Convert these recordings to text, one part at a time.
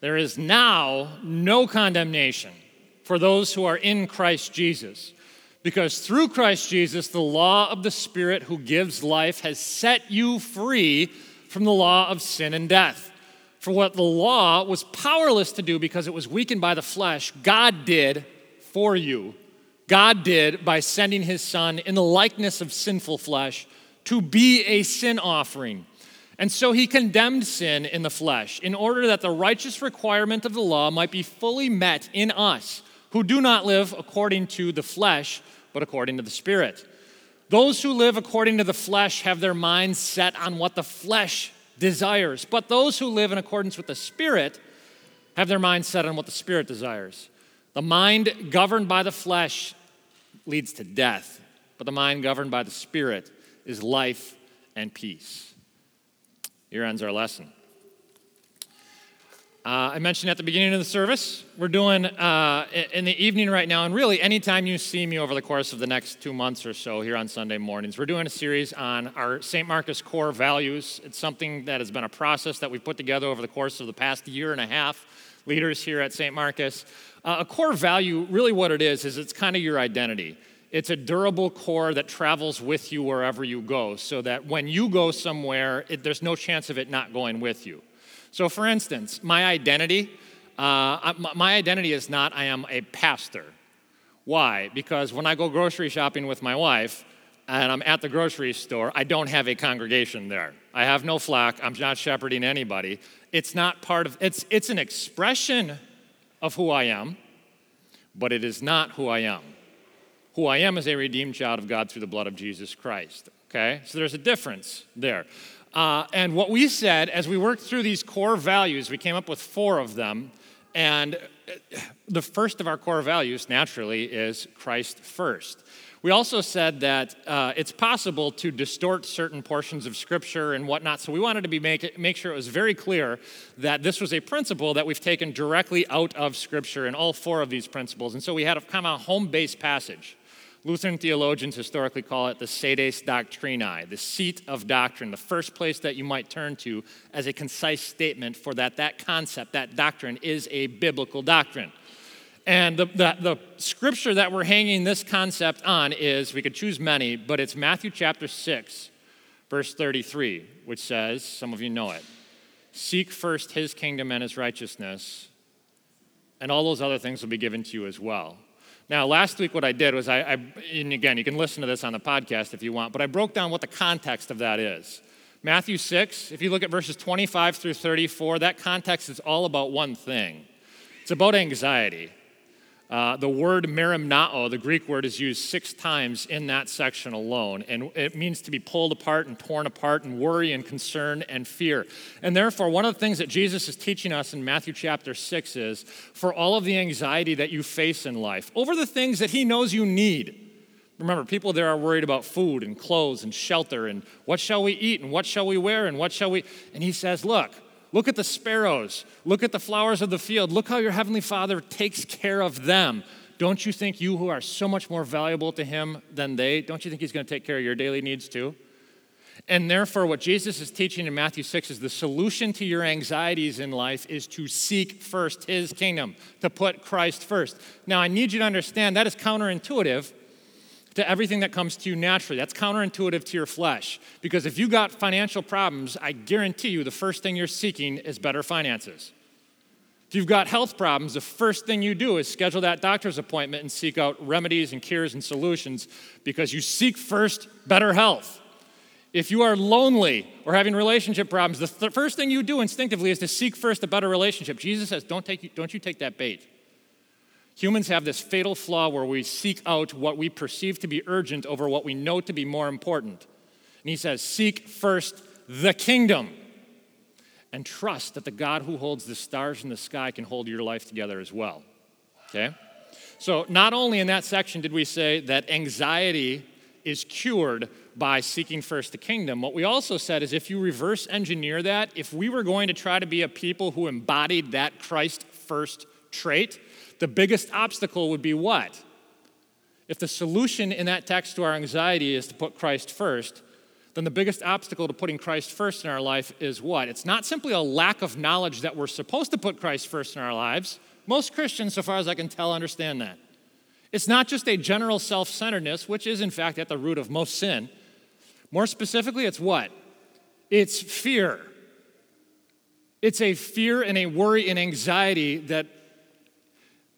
There is now no condemnation for those who are in Christ Jesus. Because through Christ Jesus, the law of the Spirit who gives life has set you free from the law of sin and death. For what the law was powerless to do because it was weakened by the flesh, God did for you. God did by sending his Son in the likeness of sinful flesh to be a sin offering. And so he condemned sin in the flesh in order that the righteous requirement of the law might be fully met in us who do not live according to the flesh, but according to the Spirit. Those who live according to the flesh have their minds set on what the flesh desires, but those who live in accordance with the Spirit have their minds set on what the Spirit desires. The mind governed by the flesh leads to death, but the mind governed by the Spirit is life and peace. Here ends our lesson. Uh, I mentioned at the beginning of the service, we're doing uh, in the evening right now, and really anytime you see me over the course of the next two months or so here on Sunday mornings, we're doing a series on our St. Marcus core values. It's something that has been a process that we've put together over the course of the past year and a half, leaders here at St. Marcus. Uh, a core value, really what it is, is it's kind of your identity. It's a durable core that travels with you wherever you go, so that when you go somewhere, it, there's no chance of it not going with you. So, for instance, my identity, uh, my identity is not I am a pastor. Why? Because when I go grocery shopping with my wife and I'm at the grocery store, I don't have a congregation there. I have no flock. I'm not shepherding anybody. It's not part of, it's, it's an expression of who I am, but it is not who I am. Who I am is a redeemed child of God through the blood of Jesus Christ. Okay? So there's a difference there. Uh, and what we said as we worked through these core values, we came up with four of them. And the first of our core values, naturally, is Christ first. We also said that uh, it's possible to distort certain portions of Scripture and whatnot. So we wanted to be make, make sure it was very clear that this was a principle that we've taken directly out of Scripture in all four of these principles. And so we had a kind of a home base passage. Lutheran theologians historically call it the sedes doctrinae, the seat of doctrine, the first place that you might turn to as a concise statement for that that concept, that doctrine is a biblical doctrine. And the, the, the, scripture that we're hanging this concept on is, we could choose many, but it's Matthew chapter 6, verse 33, which says, some of you know it, seek first his kingdom and his righteousness, and all those other things will be given to you as well. Now, last week, what I did was I, I, and again, you can listen to this on the podcast if you want, but I broke down what the context of that is. Matthew 6, if you look at verses 25 through 34, that context is all about one thing it's about anxiety. Uh, the word merimnao, the Greek word, is used six times in that section alone, and it means to be pulled apart and torn apart, and worry and concern and fear. And therefore, one of the things that Jesus is teaching us in Matthew chapter 6 is for all of the anxiety that you face in life, over the things that He knows you need. Remember, people there are worried about food and clothes and shelter and what shall we eat and what shall we wear and what shall we. And He says, Look, Look at the sparrows. Look at the flowers of the field. Look how your heavenly Father takes care of them. Don't you think you, who are so much more valuable to Him than they, don't you think He's going to take care of your daily needs too? And therefore, what Jesus is teaching in Matthew 6 is the solution to your anxieties in life is to seek first His kingdom, to put Christ first. Now, I need you to understand that is counterintuitive to everything that comes to you naturally. That's counterintuitive to your flesh. Because if you got financial problems, I guarantee you the first thing you're seeking is better finances. If you've got health problems, the first thing you do is schedule that doctor's appointment and seek out remedies and cures and solutions because you seek first better health. If you are lonely or having relationship problems, the th- first thing you do instinctively is to seek first a better relationship. Jesus says, don't, take, don't you take that bait. Humans have this fatal flaw where we seek out what we perceive to be urgent over what we know to be more important. And he says, Seek first the kingdom and trust that the God who holds the stars in the sky can hold your life together as well. Okay? So, not only in that section did we say that anxiety is cured by seeking first the kingdom, what we also said is if you reverse engineer that, if we were going to try to be a people who embodied that Christ first trait, the biggest obstacle would be what? If the solution in that text to our anxiety is to put Christ first, then the biggest obstacle to putting Christ first in our life is what? It's not simply a lack of knowledge that we're supposed to put Christ first in our lives. Most Christians, so far as I can tell, understand that. It's not just a general self centeredness, which is in fact at the root of most sin. More specifically, it's what? It's fear. It's a fear and a worry and anxiety that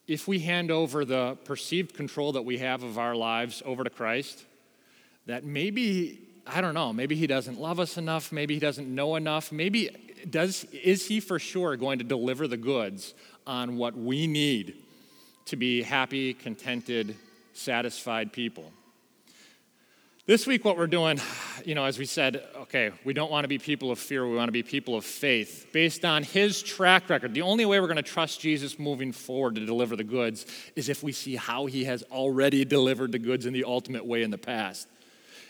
if we hand over the perceived control that we have of our lives over to Christ, that maybe, I don't know, maybe he doesn't love us enough, maybe he doesn't know enough, maybe does is he for sure going to deliver the goods on what we need to be happy, contented, satisfied people? This week, what we're doing, you know, as we said, okay, we don't want to be people of fear, we want to be people of faith. Based on his track record, the only way we're going to trust Jesus moving forward to deliver the goods is if we see how he has already delivered the goods in the ultimate way in the past.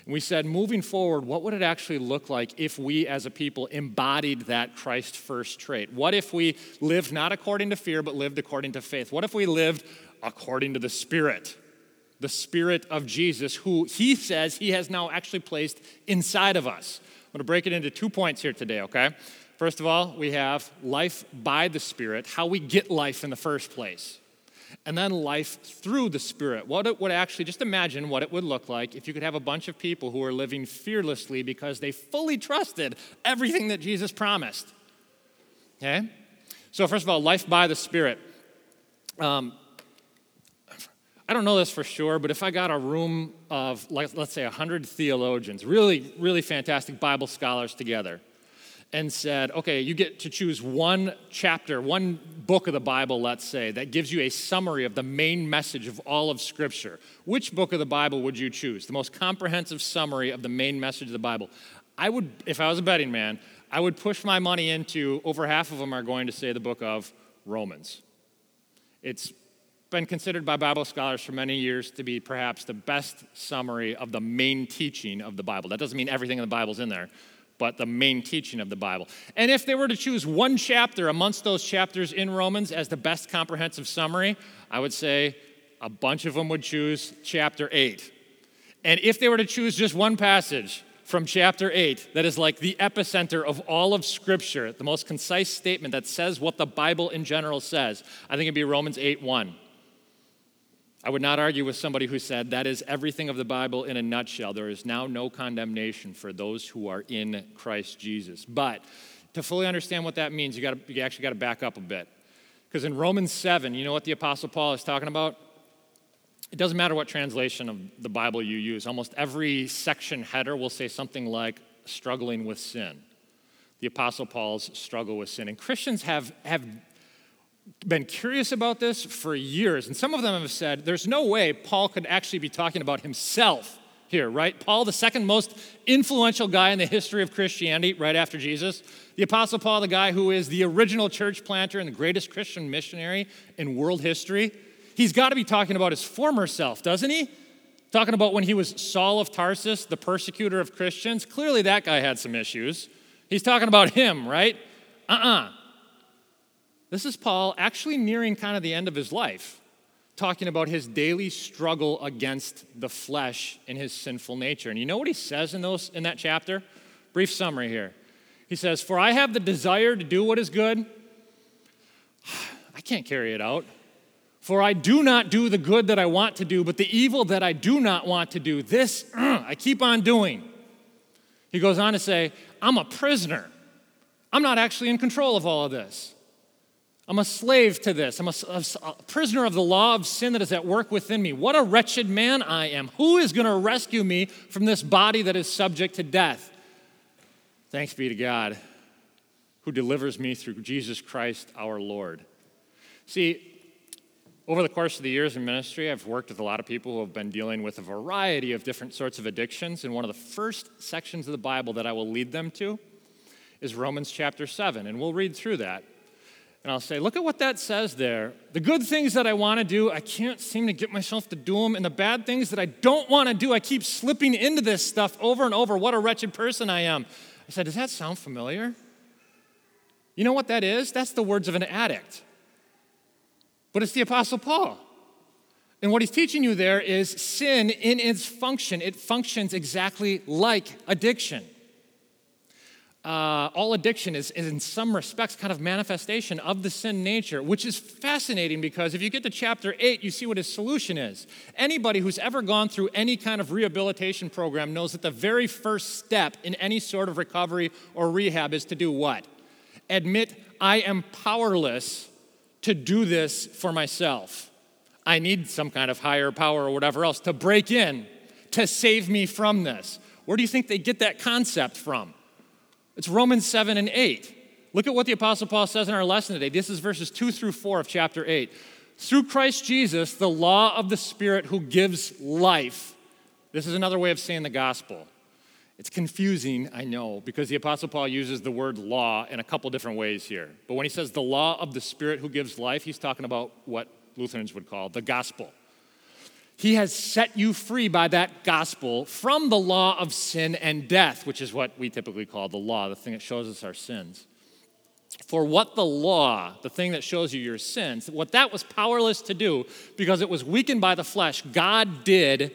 And we said, moving forward, what would it actually look like if we as a people embodied that Christ first trait? What if we lived not according to fear, but lived according to faith? What if we lived according to the Spirit? The Spirit of Jesus, who he says he has now actually placed inside of us. I'm going to break it into two points here today, okay? First of all, we have life by the Spirit, how we get life in the first place. And then life through the Spirit. What it would actually, just imagine what it would look like if you could have a bunch of people who are living fearlessly because they fully trusted everything that Jesus promised. Okay? So, first of all, life by the Spirit. Um, I don't know this for sure, but if I got a room of, like, let's say, 100 theologians, really, really fantastic Bible scholars together, and said, okay, you get to choose one chapter, one book of the Bible, let's say, that gives you a summary of the main message of all of Scripture. Which book of the Bible would you choose? The most comprehensive summary of the main message of the Bible. I would, if I was a betting man, I would push my money into over half of them are going to say the book of Romans. It's been considered by Bible scholars for many years to be perhaps the best summary of the main teaching of the Bible. That doesn't mean everything in the Bible's in there, but the main teaching of the Bible. And if they were to choose one chapter amongst those chapters in Romans as the best comprehensive summary, I would say a bunch of them would choose chapter 8. And if they were to choose just one passage from chapter 8 that is like the epicenter of all of Scripture, the most concise statement that says what the Bible in general says, I think it'd be Romans 8 1. I would not argue with somebody who said that is everything of the Bible in a nutshell. There is now no condemnation for those who are in Christ Jesus. But to fully understand what that means, you, gotta, you actually got to back up a bit. Because in Romans 7, you know what the Apostle Paul is talking about? It doesn't matter what translation of the Bible you use, almost every section header will say something like struggling with sin. The Apostle Paul's struggle with sin. And Christians have, have been curious about this for years, and some of them have said there's no way Paul could actually be talking about himself here, right? Paul, the second most influential guy in the history of Christianity, right after Jesus. The Apostle Paul, the guy who is the original church planter and the greatest Christian missionary in world history. He's got to be talking about his former self, doesn't he? Talking about when he was Saul of Tarsus, the persecutor of Christians. Clearly, that guy had some issues. He's talking about him, right? Uh uh-uh. uh this is Paul actually nearing kind of the end of his life, talking about his daily struggle against the flesh and his sinful nature. And you know what he says in, those, in that chapter? Brief summary here. He says, For I have the desire to do what is good. I can't carry it out. For I do not do the good that I want to do, but the evil that I do not want to do, this uh, I keep on doing. He goes on to say, I'm a prisoner. I'm not actually in control of all of this. I'm a slave to this. I'm a, a, a, prisoner of the law of sin that is at work within me. What a wretched man I am. Who is going to rescue me from this body that is subject to death? Thanks be to God who delivers me through Jesus Christ our Lord. See, over the course of the years in ministry, I've worked with a lot of people who have been dealing with a variety of different sorts of addictions. And one of the first sections of the Bible that I will lead them to is Romans chapter 7. And we'll read through that. And I'll say, look at what that says there. The good things that I want to do, I can't seem to get myself to do them. And the bad things that I don't want to do, I keep slipping into this stuff over and over. What a wretched person I am. I said, does that sound familiar? You know what that is? That's the words of an addict. But it's the Apostle Paul. And what he's teaching you there is sin in its function, it functions exactly like addiction. Uh, all addiction is, is, in some respects, kind of manifestation of the sin nature, which is fascinating because if you get to chapter 8, you see what his solution is. Anybody who's ever gone through any kind of rehabilitation program knows that the very first step in any sort of recovery or rehab is to do what? Admit, I am powerless to do this for myself. I need some kind of higher power or whatever else to break in to save me from this. Where do you think they get that concept from? It's Romans 7 and 8. Look at what the Apostle Paul says in our lesson today. This is verses 2 through 4 of chapter 8. Through Christ Jesus, the law of the Spirit who gives life. This is another way of saying the gospel. It's confusing, I know, because the Apostle Paul uses the word law in a couple different ways here. But when he says the law of the Spirit who gives life, he's talking about what Lutherans would call the gospel. He has set you free by that gospel from the law of sin and death, which is what we typically call the law, the thing that shows us our sins. For what the law, the thing that shows you your sins, what that was powerless to do because it was weakened by the flesh, God did,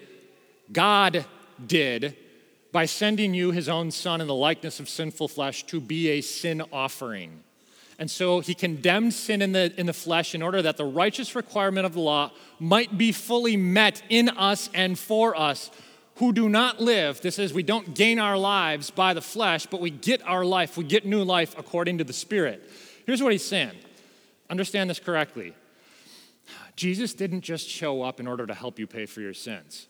God did by sending you his own son in the likeness of sinful flesh to be a sin offering. And so he condemned sin in the, in the flesh in order that the righteous requirement of the law might be fully met in us and for us who do not live. This is, we don't gain our lives by the flesh, but we get our life, we get new life according to the Spirit. Here's what he's saying understand this correctly. Jesus didn't just show up in order to help you pay for your sins,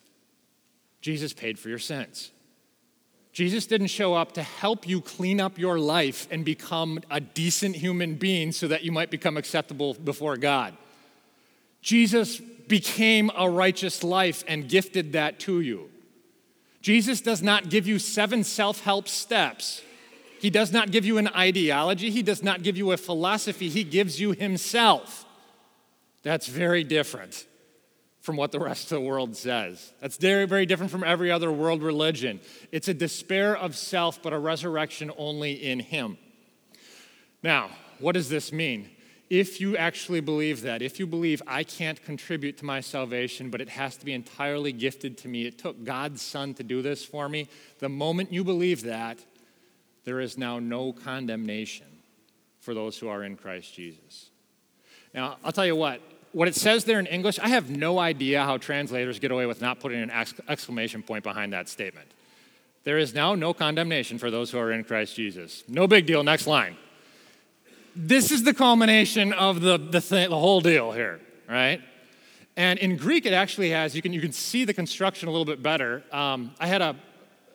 Jesus paid for your sins. Jesus didn't show up to help you clean up your life and become a decent human being so that you might become acceptable before God. Jesus became a righteous life and gifted that to you. Jesus does not give you seven self help steps. He does not give you an ideology. He does not give you a philosophy. He gives you Himself. That's very different from what the rest of the world says. That's very, very different from every other world religion. It's a despair of self, but a resurrection only in Him. Now, what does this mean? If you actually believe that, if you believe I can't contribute to my salvation, but it has to be entirely gifted to me, it took God's Son to do this for me, the moment you believe that, there is now no condemnation for those who are in Christ Jesus. Now, I'll tell you what, what it says there in English, I have no idea how translators get away with not putting an exclamation point behind that statement. There is now no condemnation for those who are in Christ Jesus. No big deal, next line. This is the culmination of the, the, thing, the whole deal here, right? And in Greek, it actually has, you can, you can see the construction a little bit better. Um, I had a,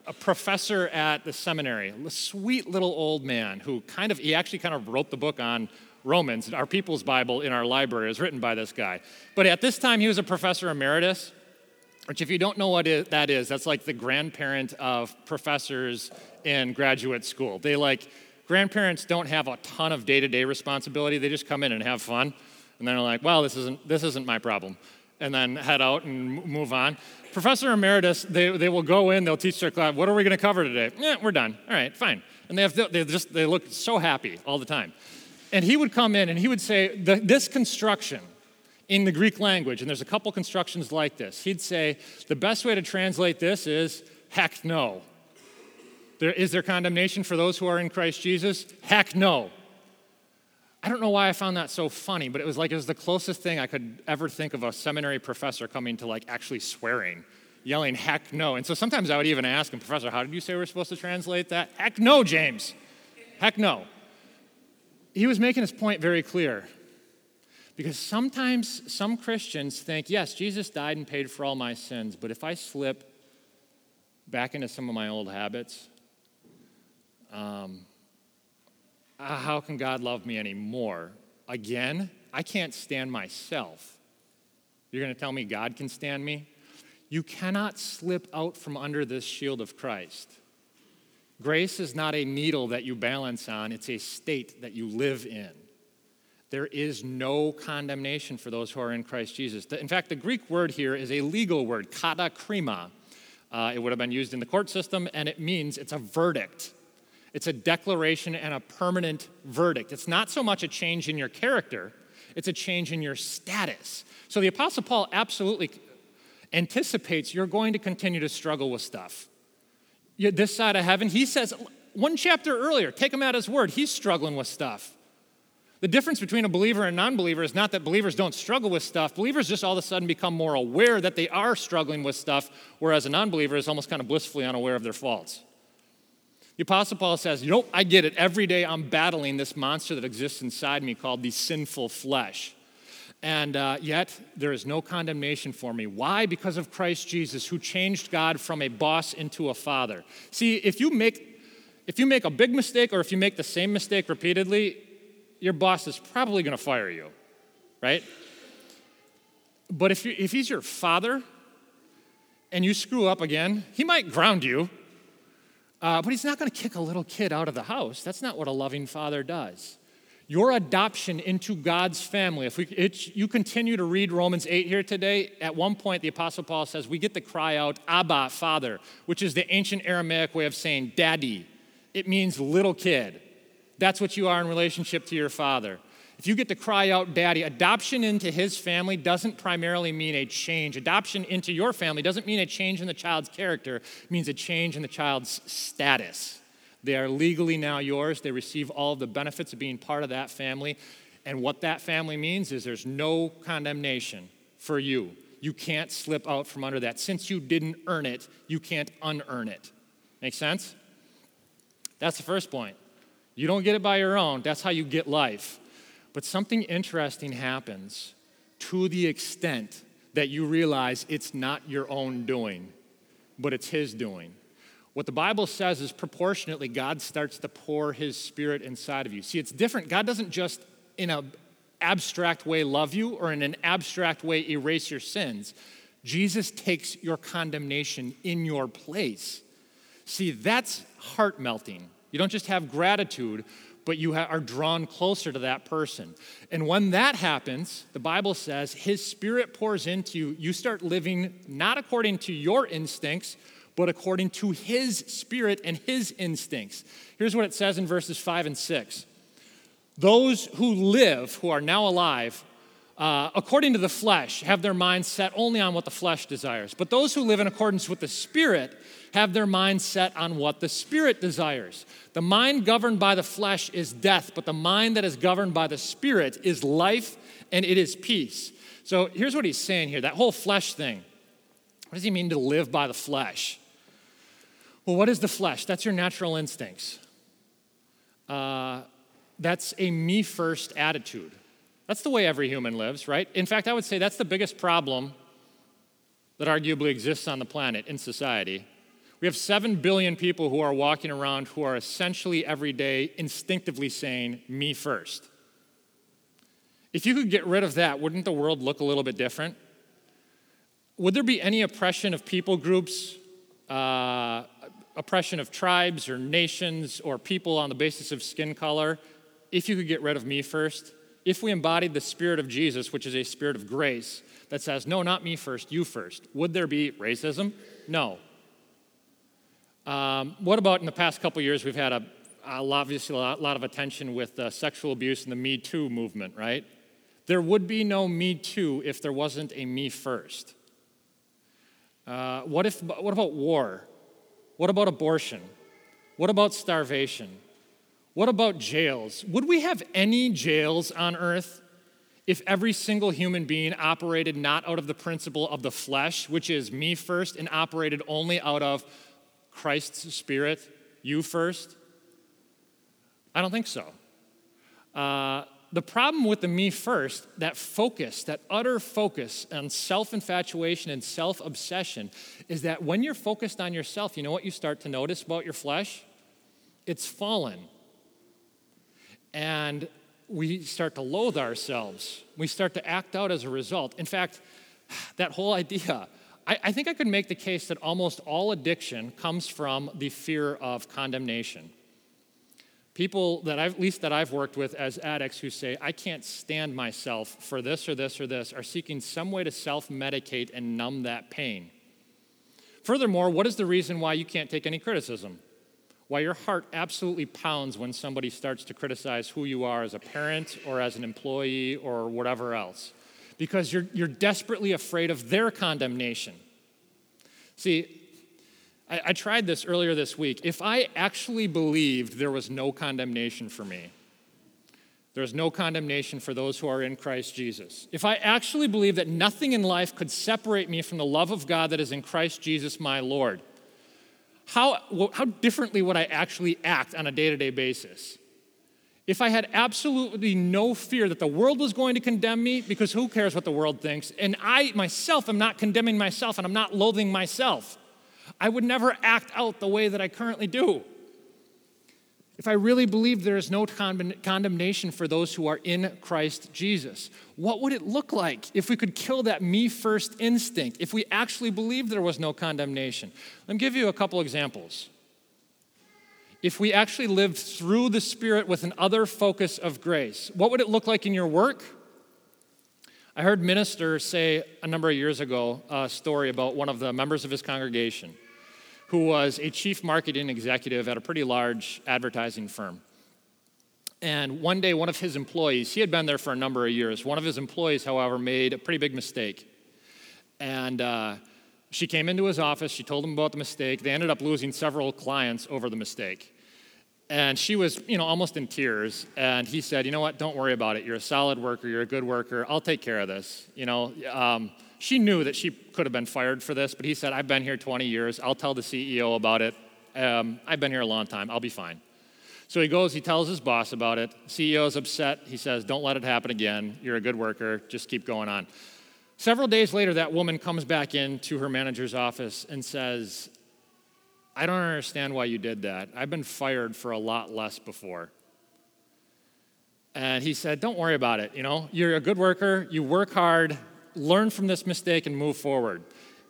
a professor at the seminary, a sweet little old man who kind of, he actually kind of wrote the book on Romans, our people's Bible in our library, is written by this guy. But at this time, he was a professor emeritus, which, if you don't know what that is, that's like the grandparent of professors in graduate school. They like, grandparents don't have a ton of day to day responsibility, they just come in and have fun. And then they're like, well, this isn't, this isn't my problem. And then head out and move on. Professor emeritus, they, they will go in, they'll teach their class, what are we going to cover today? Yeah, we're done. All right, fine. And they, have, they just, they look so happy all the time. And he would come in and he would say, This construction in the Greek language, and there's a couple constructions like this, he'd say, The best way to translate this is, heck no. There, is there condemnation for those who are in Christ Jesus? Heck no. I don't know why I found that so funny, but it was like it was the closest thing I could ever think of a seminary professor coming to like actually swearing, yelling heck no. And so sometimes I would even ask him, Professor, how did you say we're supposed to translate that? Heck no, James. Heck no he was making his point very clear. Because sometimes some Christians think, yes, Jesus died and paid for all my sins, but if I slip back into some of my old habits, um, uh, how can God love me anymore? Again, I can't stand myself. You're going to tell me God can stand me? You cannot slip out from under this shield of Christ. Grace is not a needle that you balance on, it's a state that you live in. There is no condemnation for those who are in Christ Jesus. In fact, the Greek word here is a legal word, kata krima. Uh, it would have been used in the court system, and it means it's a verdict. It's a declaration and a permanent verdict. It's not so much a change in your character, it's a change in your status. So the Apostle Paul absolutely anticipates you're going to continue to struggle with stuff. This side of heaven, he says, one chapter earlier, take him at his word, he's struggling with stuff. The difference between a believer and non believer is not that believers don't struggle with stuff. Believers just all of a sudden become more aware that they are struggling with stuff, whereas a non believer is almost kind of blissfully unaware of their faults. The Apostle Paul says, You know, I get it. Every day I'm battling this monster that exists inside me called the sinful flesh. And uh, yet, there is no condemnation for me. Why? Because of Christ Jesus, who changed God from a boss into a father. See, if you make, if you make a big mistake or if you make the same mistake repeatedly, your boss is probably going to fire you, right? But if, if he's your father and you screw up again, he might ground you, uh, but he's not going to kick a little kid out of the house. That's not what a loving father does. Your adoption into God's family, if we, it, you continue to read Romans 8 here today, at one point the Apostle Paul says, We get to cry out, Abba, Father, which is the ancient Aramaic way of saying daddy. It means little kid. That's what you are in relationship to your father. If you get to cry out, Daddy, adoption into his family doesn't primarily mean a change. Adoption into your family doesn't mean a change in the child's character, it means a change in the child's status. They are legally now yours. They receive all the benefits of being part of that family. And what that family means is there's no condemnation for you. You can't slip out from under that. Since you didn't earn it, you can't unearn it. Make sense? That's the first point. You don't get it by your own, that's how you get life. But something interesting happens to the extent that you realize it's not your own doing, but it's His doing. What the Bible says is proportionately, God starts to pour His Spirit inside of you. See, it's different. God doesn't just, in an abstract way, love you or in an abstract way, erase your sins. Jesus takes your condemnation in your place. See, that's heart melting. You don't just have gratitude, but you are drawn closer to that person. And when that happens, the Bible says His Spirit pours into you. You start living not according to your instincts, but according to His Spirit and His instincts. Here's what it says in verses 5 and 6 Those who live, who are now alive, uh, according to the flesh, have their minds set only on what the flesh desires. But those who live in accordance with the Spirit have their mind set on what the Spirit desires. The mind governed by the flesh is death, but the mind that is governed by the Spirit is life and it is peace. So here's what he's saying here that whole flesh thing. What does he mean to live by the flesh? Well, what is the flesh? That's your natural instincts. Uh, that's a me first attitude. That's the way every human lives, right? In fact, I would say that's the biggest problem that arguably exists on the planet in society. We have 7 billion people who are walking around who are essentially every day instinctively saying, me first. If you could get rid of that, wouldn't the world look a little bit different? Would there be any oppression of people groups, uh, oppression of tribes or nations or people on the basis of skin color if you could get rid of me first? if we embodied the spirit of Jesus, which is a spirit of grace, that says, no, not me first, you first, would there be racism? No. Um, what about in the past couple years, we've had a, a obviously a lot, lot, of attention with uh, sexual abuse and the Me Too movement, right? There would be no Me Too if there wasn't a me first. Uh, what, if, what about war? What about abortion? What about starvation? What about jails? Would we have any jails on earth if every single human being operated not out of the principle of the flesh, which is me first, and operated only out of Christ's spirit, you first? I don't think so. Uh, the problem with the me first, that focus, that utter focus on self infatuation and self obsession, is that when you're focused on yourself, you know what you start to notice about your flesh? It's fallen and we start to loathe ourselves. We start to act out as a result. In fact, that whole idea, I, I, think I could make the case that almost all addiction comes from the fear of condemnation. People that I've, at least that I've worked with as addicts who say, I can't stand myself for this or this or this, are seeking some way to self medicate and numb that pain. Furthermore, what is the reason why you can't take any criticism? why your heart absolutely pounds when somebody starts to criticize who you are as a parent or as an employee or whatever else. Because you're, you're desperately afraid of their condemnation. See, I, I tried this earlier this week. If I actually believed there was no condemnation for me, there's no condemnation for those who are in Christ Jesus. If I actually believe that nothing in life could separate me from the love of God that is in Christ Jesus my Lord, how, how differently would I actually act on a day to day basis? If I had absolutely no fear that the world was going to condemn me, because who cares what the world thinks, and I myself am not condemning myself and I'm not loathing myself, I would never act out the way that I currently do. If I really believe there is no condemnation for those who are in Christ Jesus, what would it look like if we could kill that me first instinct, if we actually believed there was no condemnation? Let me give you a couple examples. If we actually lived through the Spirit with an other focus of grace, what would it look like in your work? I heard minister say a number of years ago a story about one of the members of his congregation who was a chief marketing executive at a pretty large advertising firm. And one day, one of his employees, he had been there for a number of years, one of his employees, however, made a pretty big mistake. And uh, she came into his office, she told him about the mistake. They ended up losing several clients over the mistake. And she was, you know, almost in tears. And he said, You know what? Don't worry about it. You're a solid worker. You're a good worker. I'll take care of this. You know, um, she knew that she could have been fired for this, but he said, I've been here 20 years. I'll tell the CEO about it. Um, I've been here a long time. I'll be fine. So he goes, he tells his boss about it. CEO's upset. He says, Don't let it happen again. You're a good worker. Just keep going on. Several days later, that woman comes back into her manager's office and says, I don't understand why you did that. I've been fired for a lot less before. And he said, Don't worry about it. You know, you're a good worker, you work hard, learn from this mistake and move forward.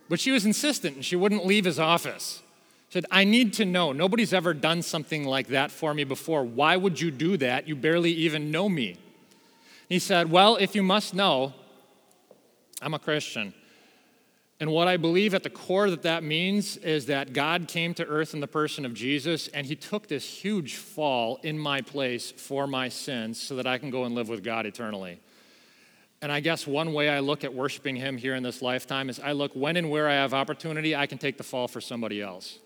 But she was insistent and she wouldn't leave his office. She said, I need to know. Nobody's ever done something like that for me before. Why would you do that? You barely even know me. He said, Well, if you must know, I'm a Christian. And what I believe at the core that that means is that God came to earth in the person of Jesus and he took this huge fall in my place for my sins so that I can go and live with God eternally. And I guess one way I look at worshiping Him here in this lifetime is I look when and where I have opportunity, I can take the fall for somebody else.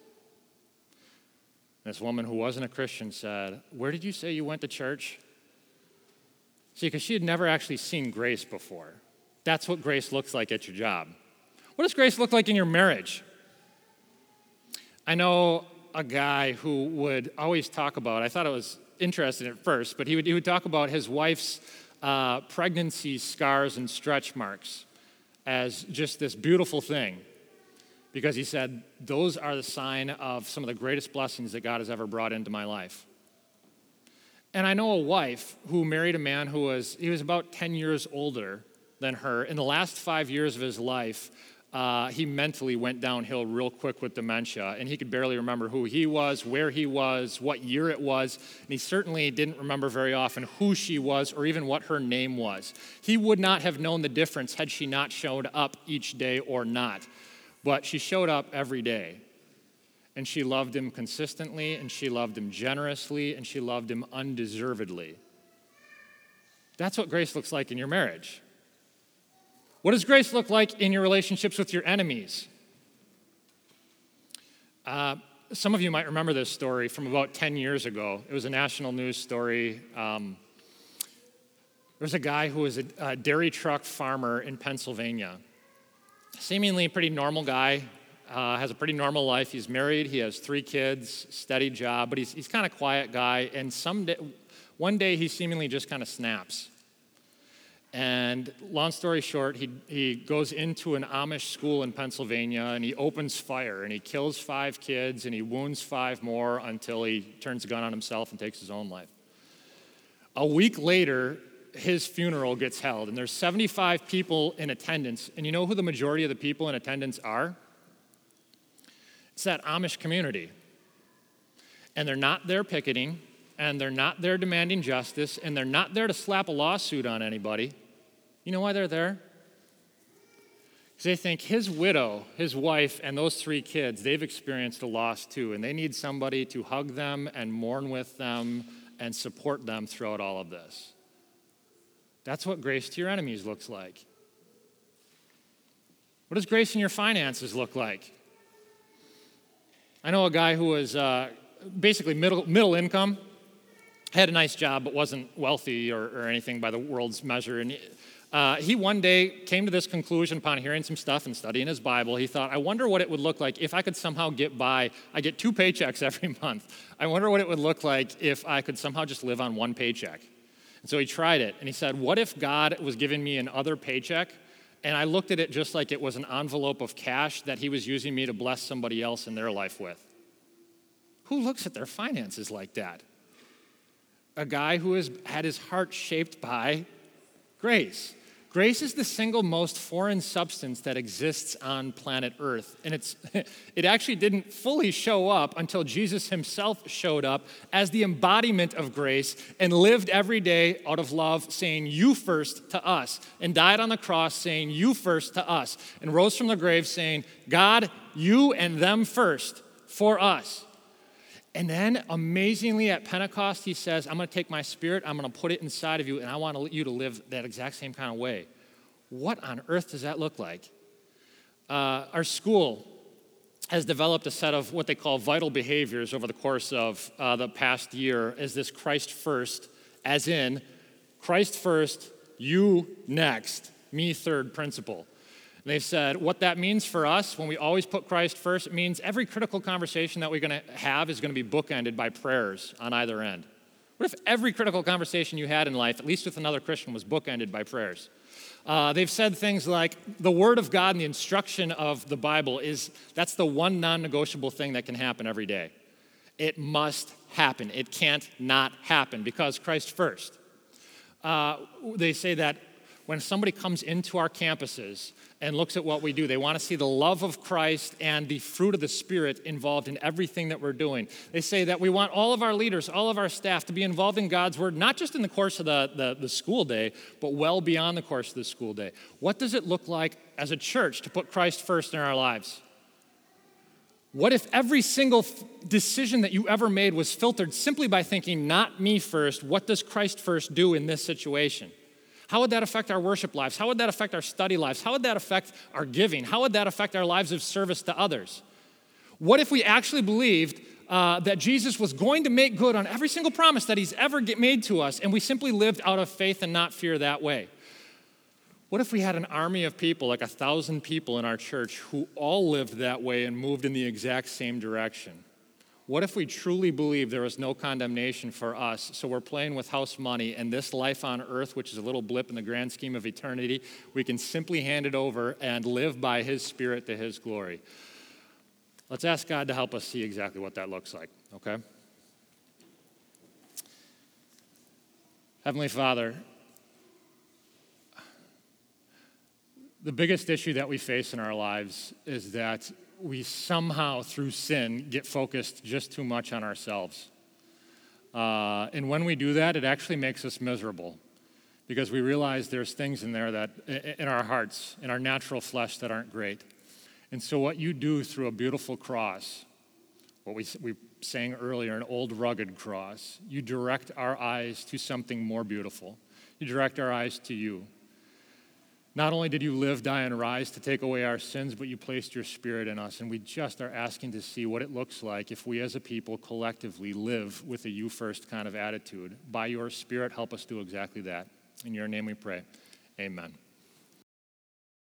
This woman who wasn't a Christian said, Where did you say you went to church? See, because she had never actually seen grace before. That's what grace looks like at your job. What does grace look like in your marriage? I know a guy who would always talk about, I thought it was interesting at first, but he would, he would talk about his wife's uh, pregnancy scars and stretch marks as just this beautiful thing because he said, Those are the sign of some of the greatest blessings that God has ever brought into my life. And I know a wife who married a man who was, he was about 10 years older than her. In the last five years of his life, uh, he mentally went downhill real quick with dementia, and he could barely remember who he was, where he was, what year it was, and he certainly didn't remember very often who she was or even what her name was. He would not have known the difference had she not showed up each day or not, but she showed up every day. And she loved him consistently, and she loved him generously, and she loved him undeservedly. That's what grace looks like in your marriage. What does grace look like in your relationships with your enemies? Uh, some of you might remember this story from about 10 years ago. It was a national news story. Um, there was a guy who was a, a dairy truck farmer in Pennsylvania. Seemingly a pretty normal guy, uh, has a pretty normal life. He's married, he has three kids, steady job, but he's, he's kind of quiet guy. And some day, one day he seemingly just kind of snaps. And long story short, he, he goes into an Amish school in Pennsylvania and he opens fire and he kills five kids and he wounds five more until he turns a gun on himself and takes his own life. A week later, his funeral gets held and there's 75 people in attendance. And you know who the majority of the people in attendance are? It's that Amish community. And they're not there picketing, and they're not there demanding justice, and they're not there to slap a lawsuit on anybody. You know why they're there? Because they think his widow, his wife, and those three kids, they've experienced a loss too, and they need somebody to hug them and mourn with them and support them throughout all of this. That's what grace to your enemies looks like. What does grace in your finances look like? I know a guy who was uh, basically middle, middle income, had a nice job, but wasn't wealthy or, or anything by the world's measure. And uh, he one day came to this conclusion upon hearing some stuff and studying his Bible. He thought, I wonder what it would look like if I could somehow get by. I get two paychecks every month. I wonder what it would look like if I could somehow just live on one paycheck. And so he tried it, and he said, What if God was giving me another paycheck? And I looked at it just like it was an envelope of cash that he was using me to bless somebody else in their life with. Who looks at their finances like that? A guy who has had his heart shaped by grace. Grace is the single most foreign substance that exists on planet Earth. And it's, it actually didn't fully show up until Jesus himself showed up as the embodiment of grace and lived every day out of love, saying, You first to us, and died on the cross saying, You first to us, and rose from the grave saying, God, you and them first for us. And then, amazingly, at Pentecost, he says, I'm going to take my spirit, I'm going to put it inside of you, and I want you to live that exact same kind of way. What on earth does that look like? Uh, our school has developed a set of what they call vital behaviors over the course of uh, the past year as this Christ first, as in Christ first, you next, me third principle. They said what that means for us when we always put Christ first, it means every critical conversation that we're going to have is going to be bookended by prayers on either end. What if every critical conversation you had in life, at least with another Christian, was bookended by prayers? Uh, they've said things like the Word of God and the instruction of the Bible is that's the one non negotiable thing that can happen every day. It must happen. It can't not happen because Christ first. Uh, they say that when somebody comes into our campuses, and looks at what we do. They want to see the love of Christ and the fruit of the Spirit involved in everything that we're doing. They say that we want all of our leaders, all of our staff to be involved in God's Word, not just in the course of the, the, the school day, but well beyond the course of the school day. What does it look like as a church to put Christ first in our lives? What if every single decision that you ever made was filtered simply by thinking, not me first, what does Christ first do in this situation? How would that affect our worship lives? How would that affect our study lives? How would that affect our giving? How would that affect our lives of service to others? What if we actually believed uh, that Jesus was going to make good on every single promise that he's ever made to us, and we simply lived out of faith and not fear that way? What if we had an army of people, like a thousand people in our church, who all lived that way and moved in the exact same direction? What if we truly believe there is no condemnation for us? So we're playing with house money, and this life on earth, which is a little blip in the grand scheme of eternity, we can simply hand it over and live by His Spirit to His glory. Let's ask God to help us see exactly what that looks like, okay? Heavenly Father, the biggest issue that we face in our lives is that we somehow, through sin, get focused just too much on ourselves. Uh, and when we do that, it actually makes us miserable because we realize there's things in there that, in our hearts, in our natural flesh, that aren't great. And so, what you do through a beautiful cross, what we, we sang earlier, an old rugged cross, you direct our eyes to something more beautiful. You direct our eyes to you. Not only did you live, die, and rise to take away our sins, but you placed your spirit in us. And we just are asking to see what it looks like if we as a people collectively live with a you first kind of attitude. By your spirit, help us do exactly that. In your name we pray. Amen.